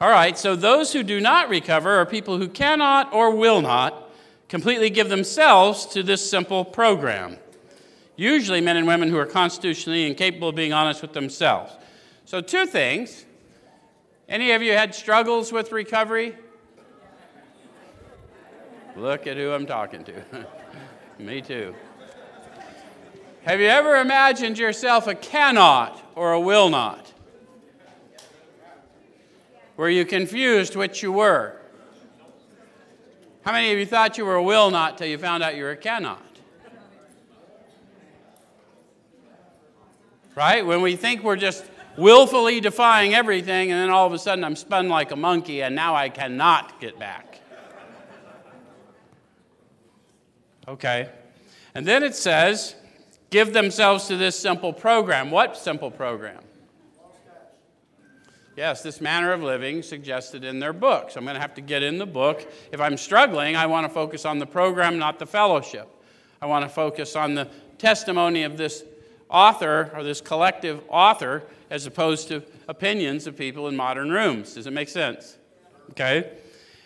All right, so those who do not recover are people who cannot or will not completely give themselves to this simple program. Usually, men and women who are constitutionally incapable of being honest with themselves. So, two things. Any of you had struggles with recovery? Look at who I'm talking to. Me too. Have you ever imagined yourself a cannot or a will not? Were you confused which you were? How many of you thought you were a will not till you found out you were a cannot? Right? When we think we're just willfully defying everything, and then all of a sudden I'm spun like a monkey, and now I cannot get back. Okay. And then it says, give themselves to this simple program. What simple program? Yes, this manner of living suggested in their book. So I'm going to have to get in the book. If I'm struggling, I want to focus on the program, not the fellowship. I want to focus on the testimony of this author or this collective author as opposed to opinions of people in modern rooms. Does it make sense? Okay?